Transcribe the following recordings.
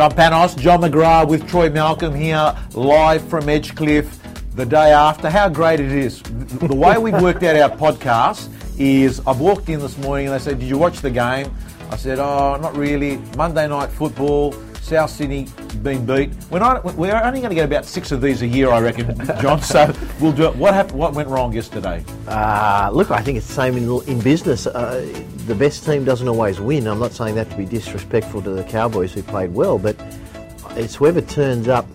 Tom Panos, John McGrath with Troy Malcolm here, live from Edgecliff the day after. How great it is. The way we've worked out our podcast is I've walked in this morning and they said, Did you watch the game? I said, Oh, not really. Monday night football, South Sydney been beat. We're, not, we're only going to get about six of these a year, I reckon, John. So we'll do it. What happened? What went wrong yesterday? Uh, look, I think it's the same in, in business. Uh, the best team doesn't always win. I'm not saying that to be disrespectful to the Cowboys who played well, but it's whoever turns up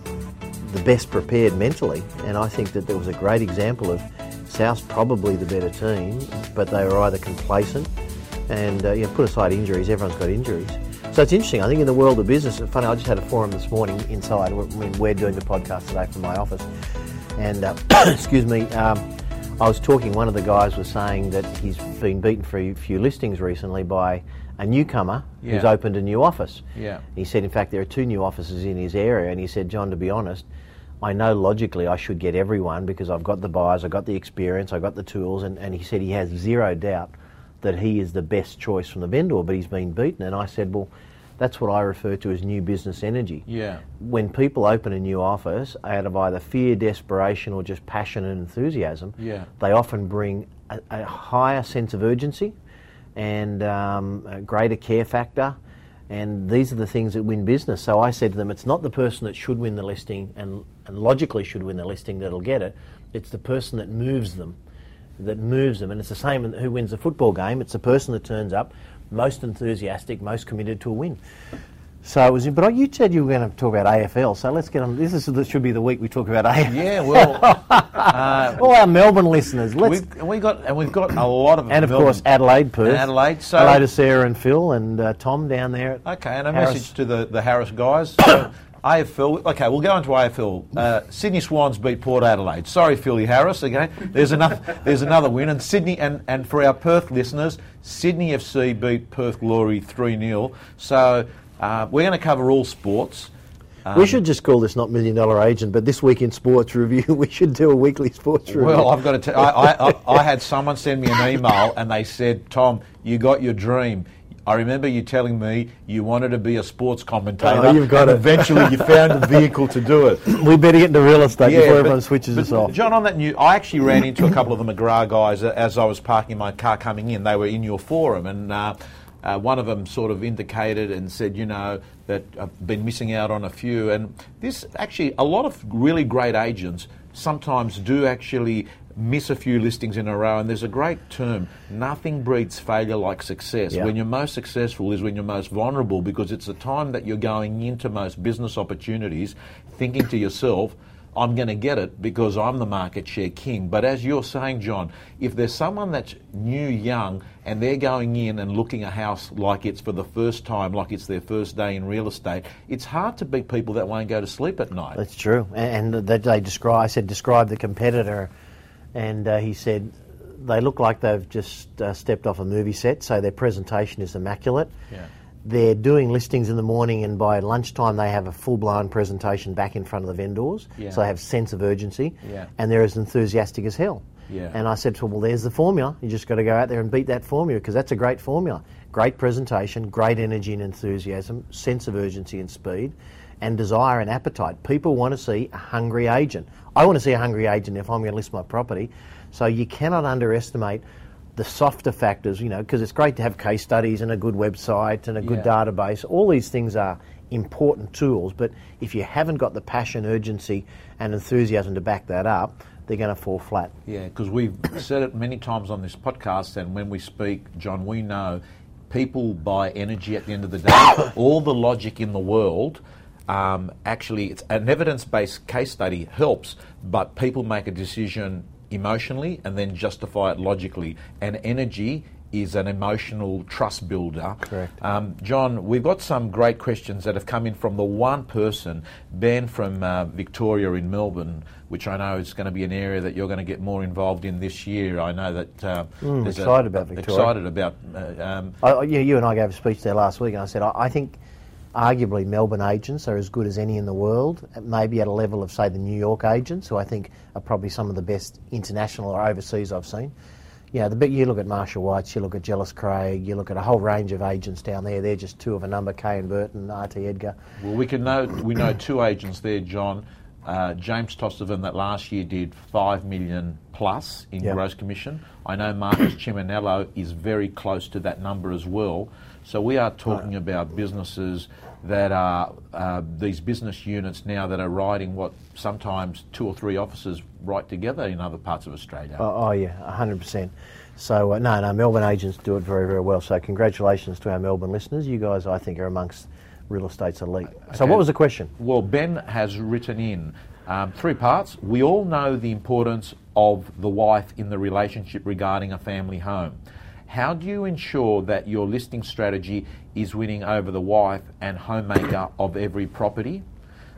the best prepared mentally. And I think that there was a great example of South probably the better team, but they were either complacent and uh, you know, put aside injuries. Everyone's got injuries. So it's interesting. I think in the world of business, it's funny. I just had a forum this morning inside when we're doing the podcast today from my office, and uh, excuse me. Um, I was talking. One of the guys was saying that he's been beaten for a few listings recently by a newcomer yeah. who's opened a new office. Yeah. He said, in fact, there are two new offices in his area, and he said, John, to be honest, I know logically I should get everyone because I've got the buyers, I've got the experience, I've got the tools, and, and he said he has zero doubt that he is the best choice from the vendor, but he's been beaten. And I said, well, that's what I refer to as new business energy. Yeah. When people open a new office out of either fear, desperation, or just passion and enthusiasm, yeah. they often bring a, a higher sense of urgency and um, a greater care factor. And these are the things that win business. So I said to them, it's not the person that should win the listing and, and logically should win the listing that'll get it. It's the person that moves them, that moves them. And it's the same who wins a football game. It's the person that turns up, most enthusiastic, most committed to a win. So it was, but you said you were going to talk about AFL. So let's get on. This, is, this should be the week we talk about AFL. Yeah, well, uh, all our Melbourne listeners. Let's we've, we got and we've got a lot of and of Melbourne, course Adelaide, Perth, and Adelaide. So hello to Sarah and Phil and uh, Tom down there. Okay, and a Harris. message to the the Harris guys. So, AFL. Okay, we'll go into AFL. Uh, Sydney Swans beat Port Adelaide. Sorry, Philly Harris. Again, there's another. There's another win. And Sydney and, and for our Perth listeners, Sydney FC beat Perth Glory three 0 So uh, we're going to cover all sports. Um, we should just call this not Million Dollar Agent, but this week in sports review, we should do a weekly sports review. Well, I've got to tell I, I, I had someone send me an email and they said, Tom, you got your dream. I remember you telling me you wanted to be a sports commentator. Oh, you've got it. Eventually, you found a vehicle to do it. We better get into real estate yeah, before but, everyone switches us off. John, on that new, I actually ran into a couple of the McGrath guys as I was parking my car coming in. They were in your forum, and uh, uh, one of them sort of indicated and said, you know, that I've been missing out on a few. And this actually, a lot of really great agents sometimes do actually miss a few listings in a row. And there's a great term nothing breeds failure like success. Yeah. When you're most successful is when you're most vulnerable because it's the time that you're going into most business opportunities thinking to yourself, I'm going to get it because I'm the market share king. But as you're saying, John, if there's someone that's new, young, and they're going in and looking a house like it's for the first time, like it's their first day in real estate, it's hard to beat people that won't go to sleep at night. That's true. And, that they describe, I said, describe the competitor, and uh, he said they look like they've just uh, stepped off a movie set, so their presentation is immaculate. Yeah they're doing listings in the morning and by lunchtime they have a full-blown presentation back in front of the vendors yeah. so they have sense of urgency yeah. and they're as enthusiastic as hell yeah. and i said to them well there's the formula you just got to go out there and beat that formula because that's a great formula great presentation great energy and enthusiasm sense of urgency and speed and desire and appetite people want to see a hungry agent i want to see a hungry agent if i'm going to list my property so you cannot underestimate the softer factors, you know, because it's great to have case studies and a good website and a good yeah. database. All these things are important tools, but if you haven't got the passion, urgency, and enthusiasm to back that up, they're going to fall flat. Yeah, because we've said it many times on this podcast, and when we speak, John, we know people buy energy at the end of the day. All the logic in the world. Um, actually, it's an evidence-based case study helps, but people make a decision emotionally and then justify it logically. And energy is an emotional trust builder. Correct. Um, John, we've got some great questions that have come in from the one person, Ben from uh, Victoria in Melbourne, which I know is going to be an area that you're going to get more involved in this year. I know that uh, mm, excited a, about Victoria. Excited about. Uh, um, I, yeah, you and I gave a speech there last week, and I said I, I think arguably Melbourne agents are as good as any in the world, maybe at a level of, say, the New York agents, who I think are probably some of the best international or overseas I've seen. you know, the bit you look at Marshall Whites, you look at Jellis Craig, you look at a whole range of agents down there. They're just two of a number, Kay and Burton, RT Edgar. Well, we can know we know two agents there, John. Uh, James Tostevin that last year did five million plus in Yep. gross commission. I know Marcus Chiminello is very close to that number as well. So we are talking about businesses that are uh, these business units now that are riding what sometimes two or three offices write together in other parts of Australia. Oh, oh yeah, 100%. So, uh, no, no, Melbourne agents do it very, very well. So, congratulations to our Melbourne listeners. You guys, I think, are amongst real estate's elite. So, Okay. what was the question? Well, Ben has written in um, three parts. We all know the importance of the wife in the relationship regarding a family home. How do you ensure that your listing strategy is winning over the wife and homemaker of every property?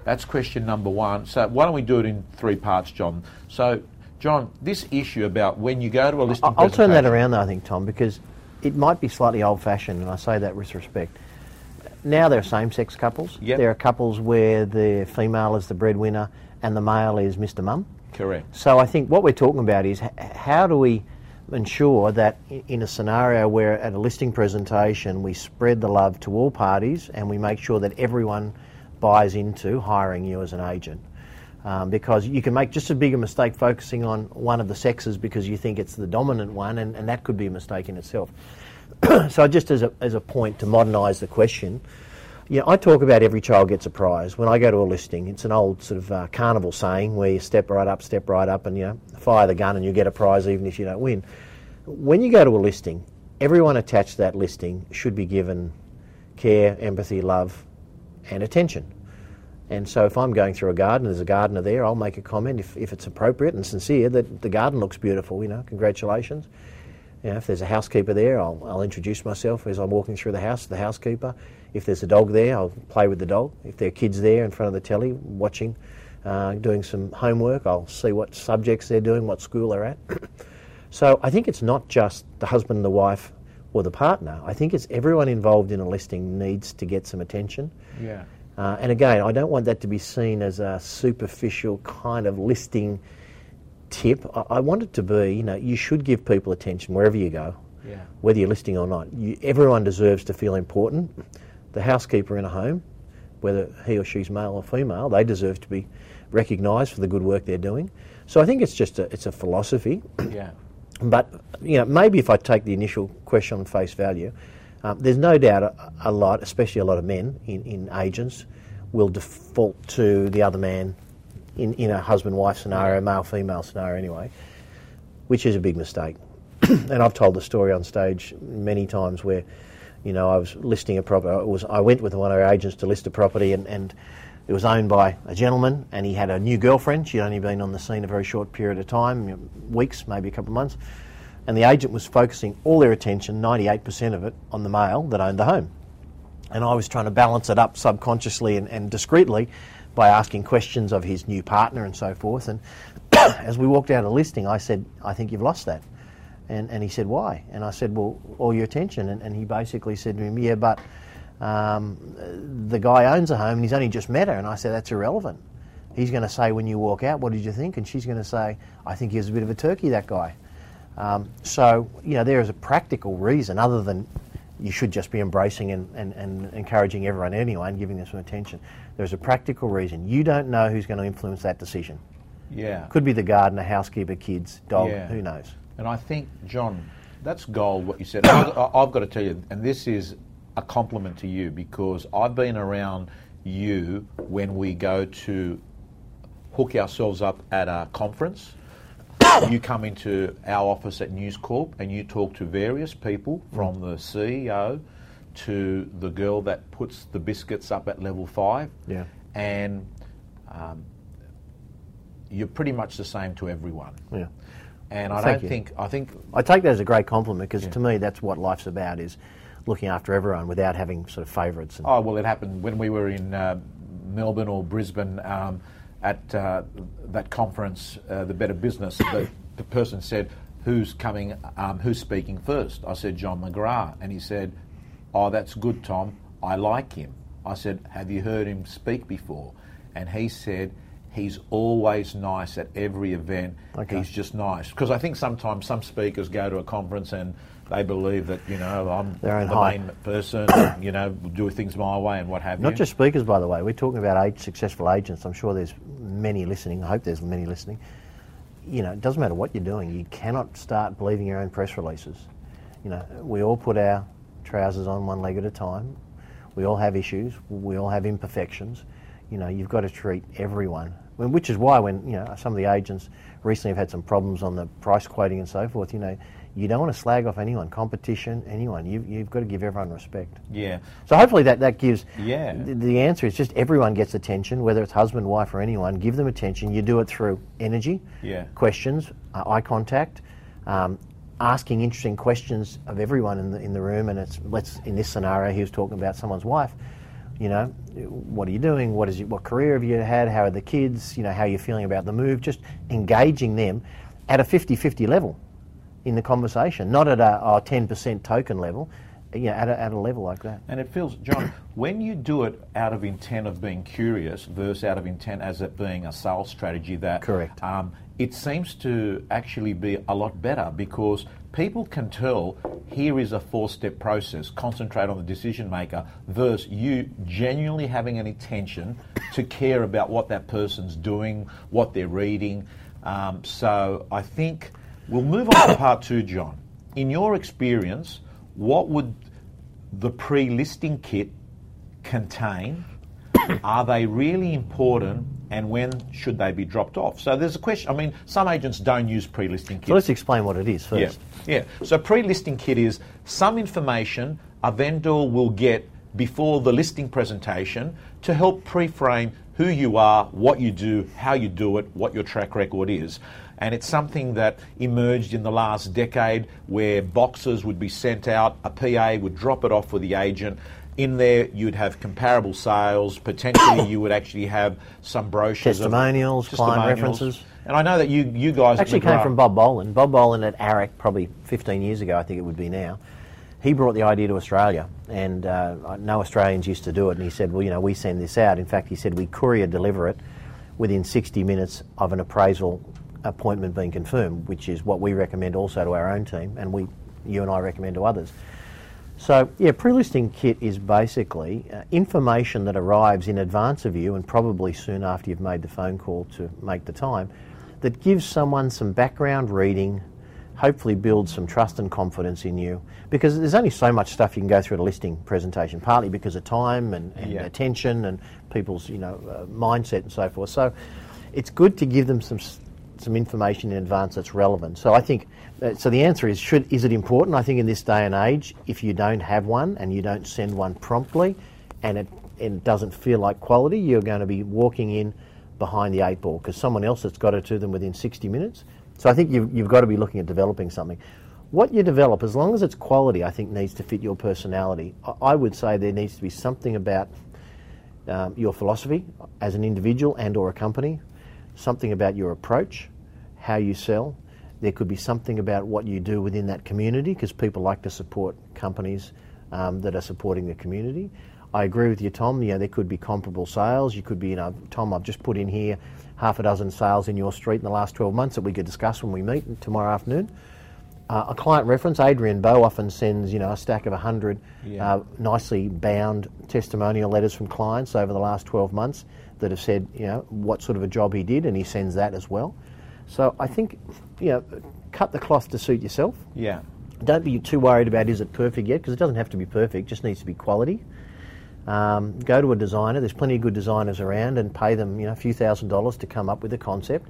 That's question number one. So, why don't we do it in three parts, John? So, John, this issue about when you go to a listing I'll turn that around, though, I think, Tom, because it might be slightly old fashioned, and I say that with respect. Now there are same sex couples. Yep. There are couples where the female is the breadwinner and the male is Mr. Mum. Correct. So I think what we're talking about is how do we ensure that in a scenario where at a listing presentation we spread the love to all parties and we make sure that everyone buys into hiring you as an agent. Um, because you can make just as big a mistake focusing on one of the sexes because you think it's the dominant one, and, and that could be a mistake in itself. so, just as a, as a point to modernise the question, yeah, I talk about every child gets a prize. When I go to a listing, it's an old sort of uh, carnival saying where you step right up, step right up, and you know, fire the gun and you get a prize even if you don't win. When you go to a listing, everyone attached to that listing should be given care, empathy, love, and attention. And so if I'm going through a garden, and there's a gardener there, I'll make a comment if, if it's appropriate and sincere that the garden looks beautiful, you know, congratulations. You know, if there's a housekeeper there, I'll, I'll introduce myself as I'm walking through the house to the housekeeper. If there's a dog there, I'll play with the dog. If there are kids there in front of the telly watching, uh, doing some homework, I'll see what subjects they're doing, what school they're at. so I think it's not just the husband and the wife or the partner. I think it's everyone involved in a listing needs to get some attention. Yeah. Uh, and again, I don't want that to be seen as a superficial kind of listing tip. I, I want it to be, you know, you should give people attention wherever you go, Yeah. whether you're listing or not. You, everyone deserves to feel important. The housekeeper in a home, whether he or she's male or female, they deserve to be recognised for the good work they're doing. So I think it's just a, it's a philosophy. Yeah. But you know, maybe if I take the initial question on face value, um, there's no doubt a, a lot, especially a lot of men in, in agents, will default to the other man in, in a husband-wife scenario, male-female scenario anyway, which is a big mistake. and I've told the story on stage many times where, you know, I was listing a property. I was I went with one of our agents to list a property, and, and it was owned by a gentleman, and he had a new girlfriend. She'd only been on the scene a very short period of time, weeks, maybe a couple of months. And the agent was focusing all their attention, 98% of it, on the male that owned the home. And I was trying to balance it up subconsciously and, and discreetly by asking questions of his new partner and so forth. And as we walked out of listing, I said, I think you've lost that. And, and he said, why? And I said, well, all your attention. And, and he basically said to him, yeah, but um, the guy owns a home and he's only just met her. And I said, that's irrelevant. He's going to say when you walk out, what did you think? And she's going to say, I think he was a bit of a turkey, that guy. Um, so, you know, there is a practical reason other than you should just be embracing and, and, and encouraging everyone anyway and giving them some attention. There's a practical reason. You don't know who's going to influence that decision. Yeah. Could be the gardener, housekeeper, kids, dog, Yeah. who knows. And I think, John, that's gold what you said. I've, I've got to tell you, and this is a compliment to you because I've been around you when we go to hook ourselves up at a conference. You come into our office at News Corp and you talk to various people from the CEO to the girl that puts the biscuits up at level five. Yeah. And um, you're pretty much the same to everyone. Yeah. And I Thank don't you. think I think I take that as a great compliment because to me that's what life's about is looking after everyone without having sort of favourites. And, oh well, it happened when we were in uh, Melbourne or Brisbane um, at uh, that conference, uh, the Better Business. The, the person said, "Who's coming? Um, who's speaking first? I said, "John McGrath," and he said, "Oh, that's good, Tom. I like him." I said, "Have you heard him speak before?" And he said, He's always nice at every event. Okay. He's just nice because I think sometimes some speakers go to a conference and they believe that you know I'm the hype. main person, and, you know, do things my way and what have Not you. just speakers, by the way. We're talking about age, successful agents. I'm sure there's many listening. I hope there's many listening. You know, it doesn't matter what you're doing. You cannot start believing your own press releases. You know, we all put our trousers on one leg at a time. We all have issues. We all have imperfections. You know, you've got to treat everyone. When, which is why when you know some of the agents recently have had some problems on the price quoting and so forth. You know, you don't want to slag off anyone, competition, anyone. You, you've got to give everyone respect. yeah, So hopefully that, that gives. Yeah. The, the answer is just everyone gets attention, whether it's husband, wife, or anyone. Give them attention. You do it through energy, Yeah. questions, uh, eye contact, um, asking interesting questions of everyone in the in the room. And it's let's in this scenario, he was talking about someone's wife. You know, what are you doing? What is you, what career have you had? How are the kids? You know, how are you feeling about the move? Just engaging them at a 50-50 level in the conversation, not at a oh, 10% token level, you know, at a, at a level like that. And it feels, John, when you do it out of intent of being curious versus out of intent as it being a sales strategy, that Correct. Um, it seems to actually be a lot better because people can tell here is a four-step process. Concentrate on the decision maker versus you genuinely having an intention to care about what that person's doing, what they're reading. Um, so I think we'll move on to part two, John. In your experience, what would the pre-listing kit contain? Are they really important, and when should they be dropped off? So there's a question. I mean, some agents don't use pre-listing kits. So let's explain what it is Yeah, first. yeah. So pre-listing kit is some information a vendor will get before the listing presentation to help pre-frame who you are, what you do, how you do it, what your track record is. And it's something that emerged in the last decade where boxes would be sent out, a PA would drop it off with the agent. In there, you'd have comparable sales. Potentially, you would actually have some brochures, of- Testimonials, client testimonials. references. And I know that you, you guys Actually came from Bob Boland. Bob Boland at AREC, probably 15 years ago, I think it would be now. He brought the idea to Australia, and uh, no Australians used to do it. And he said, "Well, you know, we send this out." In fact, he said we courier deliver it within 60 minutes of an appraisal appointment being confirmed, which is what we recommend also to our own team, and we, you and I recommend to others. So, yeah, pre-listing kit is basically uh, information that arrives in advance of you and probably soon after you've made the phone call to make the time that gives someone some background reading, hopefully builds some trust and confidence in you because there's only so much stuff you can go through at a listing presentation, partly because of time and, and Yeah. attention and people's, you know, uh, mindset and so forth. So, it's good to give them some some information in advance that's relevant. So I think so. The answer is should is it important? I think in this day and age, if you don't have one and you don't send one promptly, and it it doesn't feel like quality, you're going to be walking in behind the eight ball because someone else has got it to them within 60 minutes. So I think you've, you've got to be looking at developing something. What you develop, as long as it's quality, I think needs to fit your personality. I, I would say there needs to be something about um, your philosophy as an individual and or a company, something about your approach, how you sell. There could be something about what you do within that community because people like to support companies um, that are supporting the community. I agree with you, Tom. You know, there could be comparable sales. You could be, you know, Tom, I've just put in here half a dozen sales in your street in the last 12 months that we could discuss when we meet tomorrow afternoon. Uh, a client reference, Adrian Bo often sends, you know, a stack of 100 Yeah. uh, nicely bound testimonial letters from clients over the last 12 months that have said, you know, what sort of a job he did, and he sends that as well. So I think, you know, cut the cloth to suit yourself. Yeah. Don't be too worried about is it perfect yet, because it doesn't have to be perfect, it just needs to be quality. Um, go to a designer. There's plenty of good designers around, and pay them, you know, a few thousand dollars to come up with a concept,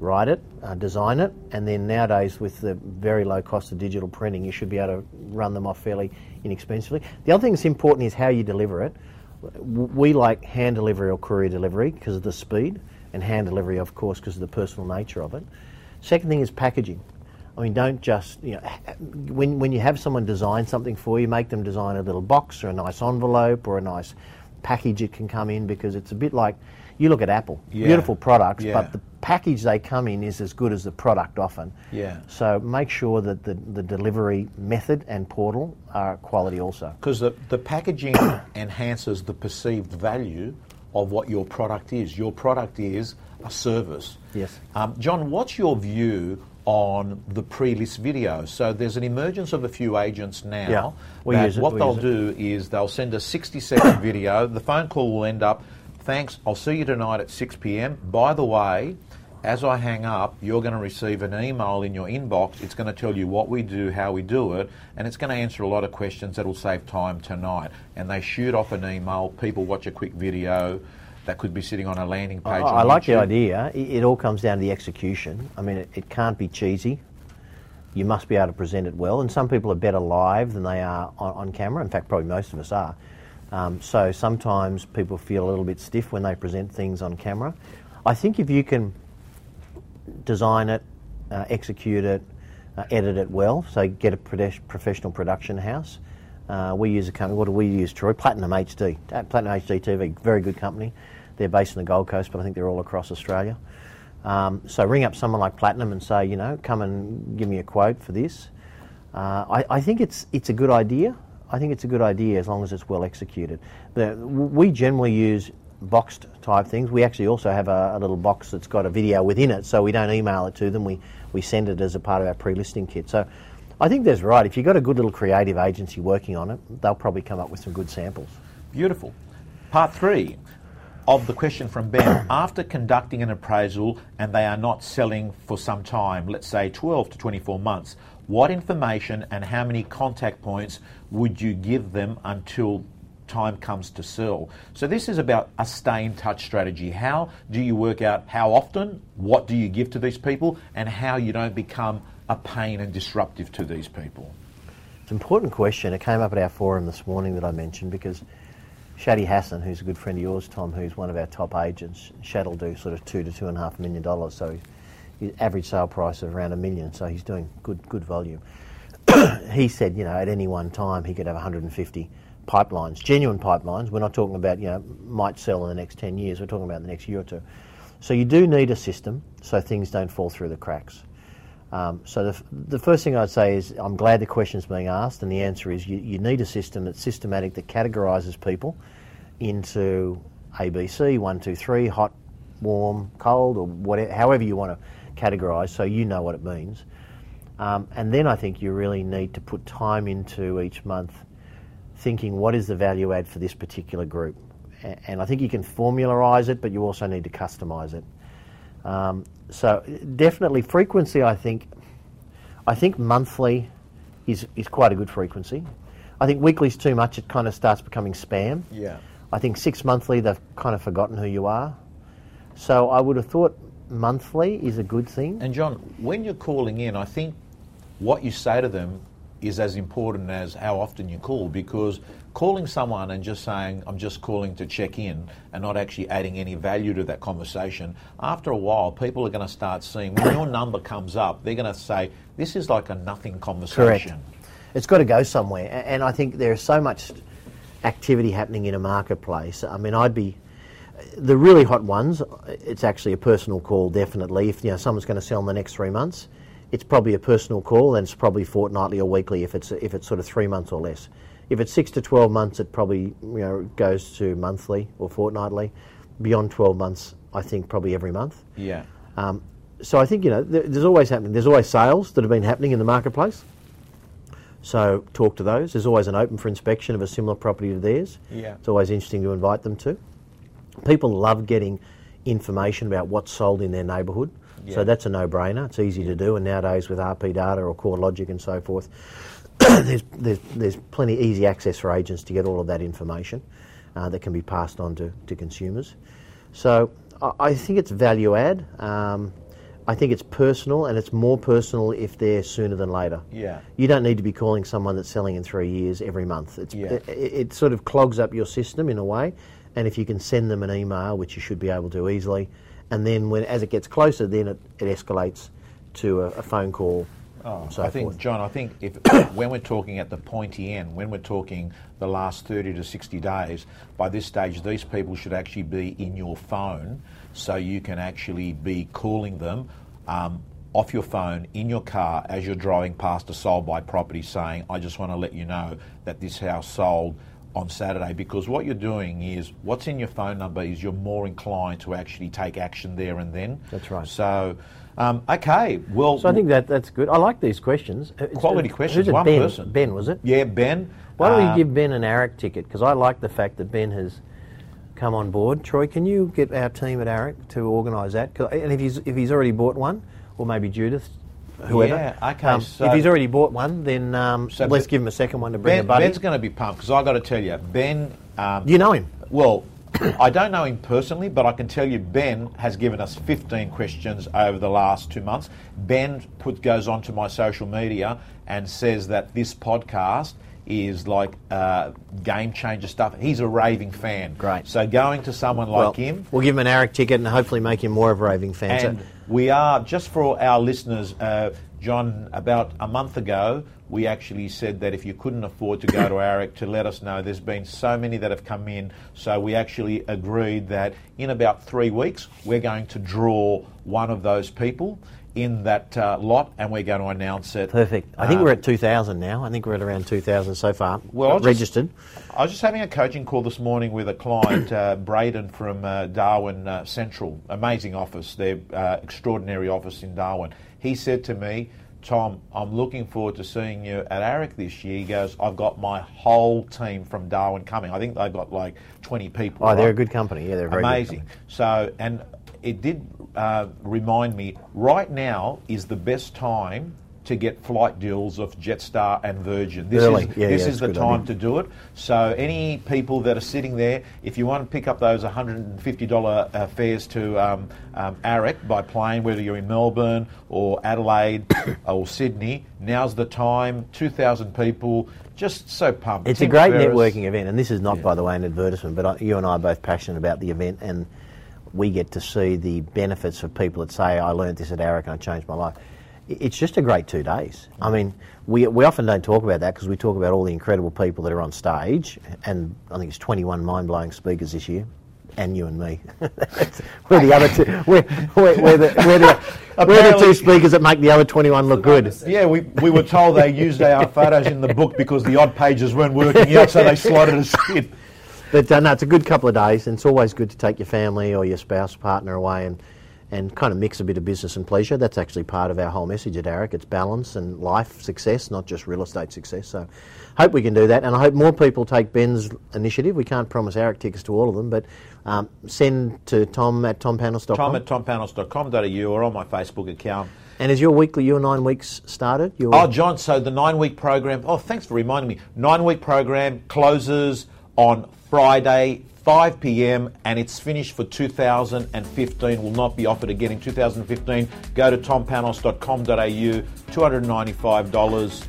write it, uh, design it, and then nowadays with the very low cost of digital printing, you should be able to run them off fairly inexpensively. The other thing that's important is how you deliver it. We like hand delivery or courier delivery because of the speed, and hand delivery, of course, because of the personal nature of it. Second thing is packaging. I mean, don't just you know when when you have someone design something for you, make them design a little box or a nice envelope or a nice package it can come in because it's a bit like you look at Apple, Yeah. beautiful products, Yeah. but the package they come in is as good as the product often. Yeah. So make sure that the, the delivery method and portal are quality also. Because the, the packaging enhances the perceived value of what your product is. Your product is a service. Yes. Um, John, what's your view on the pre-list video? So there's an emergence of a few agents now. Yeah, we use it, what we they'll it. do is they'll send a 60 second video. The phone call will end up, thanks, I'll see you tonight at 6 p.m. By the way, as I hang up, you're going to receive an email in your inbox. It's going to tell you what we do, how we do it, and it's going to answer a lot of questions that'll save time tonight. And they shoot off an email, people watch a quick video that could be sitting on a landing I, page. I on like the idea. It, it all comes down to the execution. I mean, it, it can't be cheesy. You must be able to present it well, and some people are better live than they are on, on camera. In fact, probably most of us are. Um, so sometimes people feel a little bit stiff when they present things on camera. I think if you can design it, uh, execute it, uh, edit it well, so get a professional production house. Uh, we use a company, what do we use, Troy? Platinum HD. Uh, Platinum HD TV, very good company. They're based in the Gold Coast, but I think they're all across Australia. Um, so ring up someone like Platinum and say, you know, come and give me a quote for this. Uh, I, I think it's it's a good idea. I think it's a good idea as long as it's well executed. The, we generally use boxed type things. We actually also have a, a little box that's got a video within it, so we don't email it to them. We we send it as a part of our pre-listing kit. So I think there's right. If you've got a good little creative agency working on it, they'll probably come up with some good samples. Beautiful. Part three of the question from Ben. After conducting an appraisal and they are not selling for some time, let's say 12 to 24 months, what information and how many contact points would you give them until time comes to sell? So, this is about a stay in touch strategy. How do you work out how often, what do you give to these people, and how you don't become a pain and disruptive to these people? It's an important question. It came up at our forum this morning that I mentioned because Shadi Hassan, who's a good friend of yours, Tom, who's one of our top agents, Shad will do sort of two to two and a half million dollars. So his average sale price of around a million. So he's doing good good volume. he said, you know, at any one time he could have 150 pipelines, genuine pipelines. We're not talking about you know might sell in the next 10 years. We're talking about the next year or two. So you do need a system so things don't fall through the cracks. Um, so the, the first thing I'd say is I'm glad the question's being asked, and the answer is you, you need a system that's systematic that categorises people into ABC, one, two, three, hot, warm, cold, or whatever, however you want to categorise, so you know what it means. Um, and then I think you really need to put time into each month thinking what is the value add for this particular group. And I think you can formularise it, but you also need to customise it. Um, so definitely frequency. I think, I think monthly is is quite a good frequency. I think weekly is too much. It kind of starts becoming spam. Yeah. I think six monthly they've kind of forgotten who you are. So I would have thought monthly is a good thing. And John, when you're calling in, I think what you say to them is as important as how often you call because calling someone and just saying, I'm just calling to check in and not actually adding any value to that conversation, after a while, people are going to start seeing when your number comes up, they're going to say, This is like a nothing conversation. Correct. It's got to go somewhere, and I think there's so much activity happening in a marketplace. I mean, I'd be the really hot ones. It's actually a personal call, definitely. If you know someone's going to sell in the next three months, it's probably a personal call, and it's probably fortnightly or weekly if it's if it's sort of three months or less. If it's six to twelve months, it probably you know goes to monthly or fortnightly. Beyond twelve months, I think probably every month. Yeah. Um, so I think you know there, there's always happening. There's always sales that have been happening in the marketplace. So talk to those. There's always an open for inspection of a similar property to theirs. Yeah. It's always interesting to invite them to. People love getting information about what's sold in their neighbourhood. Yeah. So that's a no-brainer. It's easy to do, and nowadays with RP data or CoreLogic and so forth, there's, there's there's plenty easy access for agents to get all of that information uh, that can be passed on to, to consumers. So I, I think it's value add. Um, I think it's personal, and it's more personal if they're sooner than later. Yeah. You don't need to be calling someone that's selling in three years every month. It's, Yeah. it, it, it sort of clogs up your system in a way. And if you can send them an email, which you should be able to easily, and then when as it gets closer, then it, it escalates to a, a phone call. Oh, so I think, forth. John, I think if when we're talking at the pointy end, when we're talking the last 30 to 60 days, by this stage, these people should actually be in your phone so you can actually be calling them um, off your phone in your car as you're driving past a sold by property saying, I just want to let you know that this house sold on Saturday because what you're doing is what's in your phone number is you're more inclined to actually take action there and then. That's right. So, um, okay, well, So I think that that's good. I like these questions. Uh, it's- Quality uh, questions, Who's it? one ben. person. Ben, was it? yeah, Ben. Why don't um, we give Ben an AREC ticket? Because I like the fact that Ben has come on board. Troy, can you get our team at AREC to organise that? And if he's if he's already bought one, or maybe Judith, whoever. Yeah, okay, Um, so- if he's already bought one, then um, So let's give him a second one to bring Ben, a buddy. Ben's going to be pumped because I got to tell you, Ben. Um, you know him. Well, I don't know him personally, but I can tell you Ben has given us 15 questions over the last two months. Ben put goes onto my social media and says that this podcast is like uh, game changer stuff. He's a raving fan. Great. So going to someone like well, him, we'll give him an AREC ticket and hopefully make him more of a raving fan. So- and we are, just for our listeners, uh, John, about a month ago, we actually said that if you couldn't afford to go to AREC, to let us know. There's been so many that have come in, so we actually agreed that in about three weeks, we're going to draw one of those people in that uh, lot and we're going to announce it. Perfect. I think Uh, we're at 2,000 now. I think we're at around 2,000 so far. Well, just- registered. I was just having a coaching call this morning with a client, uh, Braden from uh, Darwin uh, Central. Amazing office, their uh, extraordinary office in Darwin. He said to me, Tom, I'm looking forward to seeing you at AREC this year. He goes, I've got my whole team from Darwin coming. I think they've got like 20 people. Oh, they're a good company. Yeah, they're very Amazing. So, and it did uh, remind me right now is the best time to get flight deals of Jetstar and Virgin. This Early. is, Yeah, this yeah, is the time idea. to do it. So, any people that are sitting there, if you want to pick up those $150 uh, fares to um, um, AREC by plane, whether you're in Melbourne or Adelaide or Sydney, now's the time. 2,000 people, just so pumped. It's a great Ferriss- networking event, and this is not, by the way, an advertisement, but I, you and I are both passionate about the event, and we get to see the benefits of people that say, I learned this at AREC and I changed my life. It's just a great two days. I mean, we, we often don't talk about that because we talk about all the incredible people that are on stage, and I think it's 21 mind blowing speakers this year. And you and me. we're the other two. We're, we're, we're, the, we're, the, we're the two speakers that make the other 21 look good. Yeah, we, we were told they used our photos in the book because the odd pages weren't working out, so they slotted us in. But uh, no, it's a good couple of days, and it's always good to take your family or your spouse, partner away and, and kind of mix a bit of business and pleasure. That's actually part of our whole message at AREC. It's balance and life success, not just real estate success. So hope we can do that, and I hope more people take Ben's initiative. We can't promise AREC tickets to all of them, but um, send to tom at tompanos.com. Tom at tompanos.com.au or on my Facebook account. and is your weekly, your nine weeks started? Your, Oh, John, so the nine week program, oh, thanks for reminding me. Nine week program closes on Friday, 5 pm, and it's finished for 2015. Will not be offered again in 2015. Go to tompanos.com.au, $295.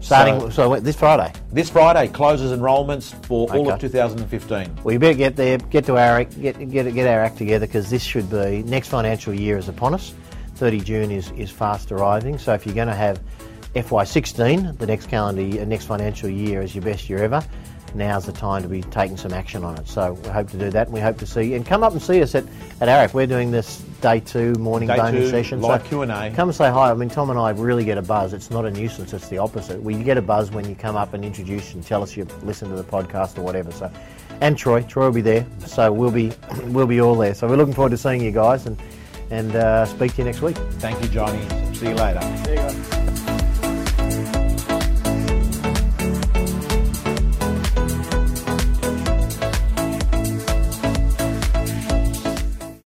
starting, So, so, this Friday. this Friday closes enrolments for all of 2015. Well, you better get there, get to our get get get our act together because this should be next financial year is upon us. 30 June is, is fast arriving. So if you're going to have FY16, the next calendar year, next financial year is your best year ever, now's the time to be taking some action on it. So we hope to do that, and we hope to see you. And come up and see us at at AREC. We're doing this day two morning Day bonus two, session. live so Q&A. Come and say hi. I mean, Tom and I really get a buzz. It's not a nuisance. It's the opposite. We get a buzz when you come up and introduce and tell us you've listened to the podcast or whatever. So, and Troy, Troy will be there. So we'll be we'll be all there. So we're looking forward to seeing you guys and and uh, speak to you next week. Thank you, Johnny. See you later. There you go.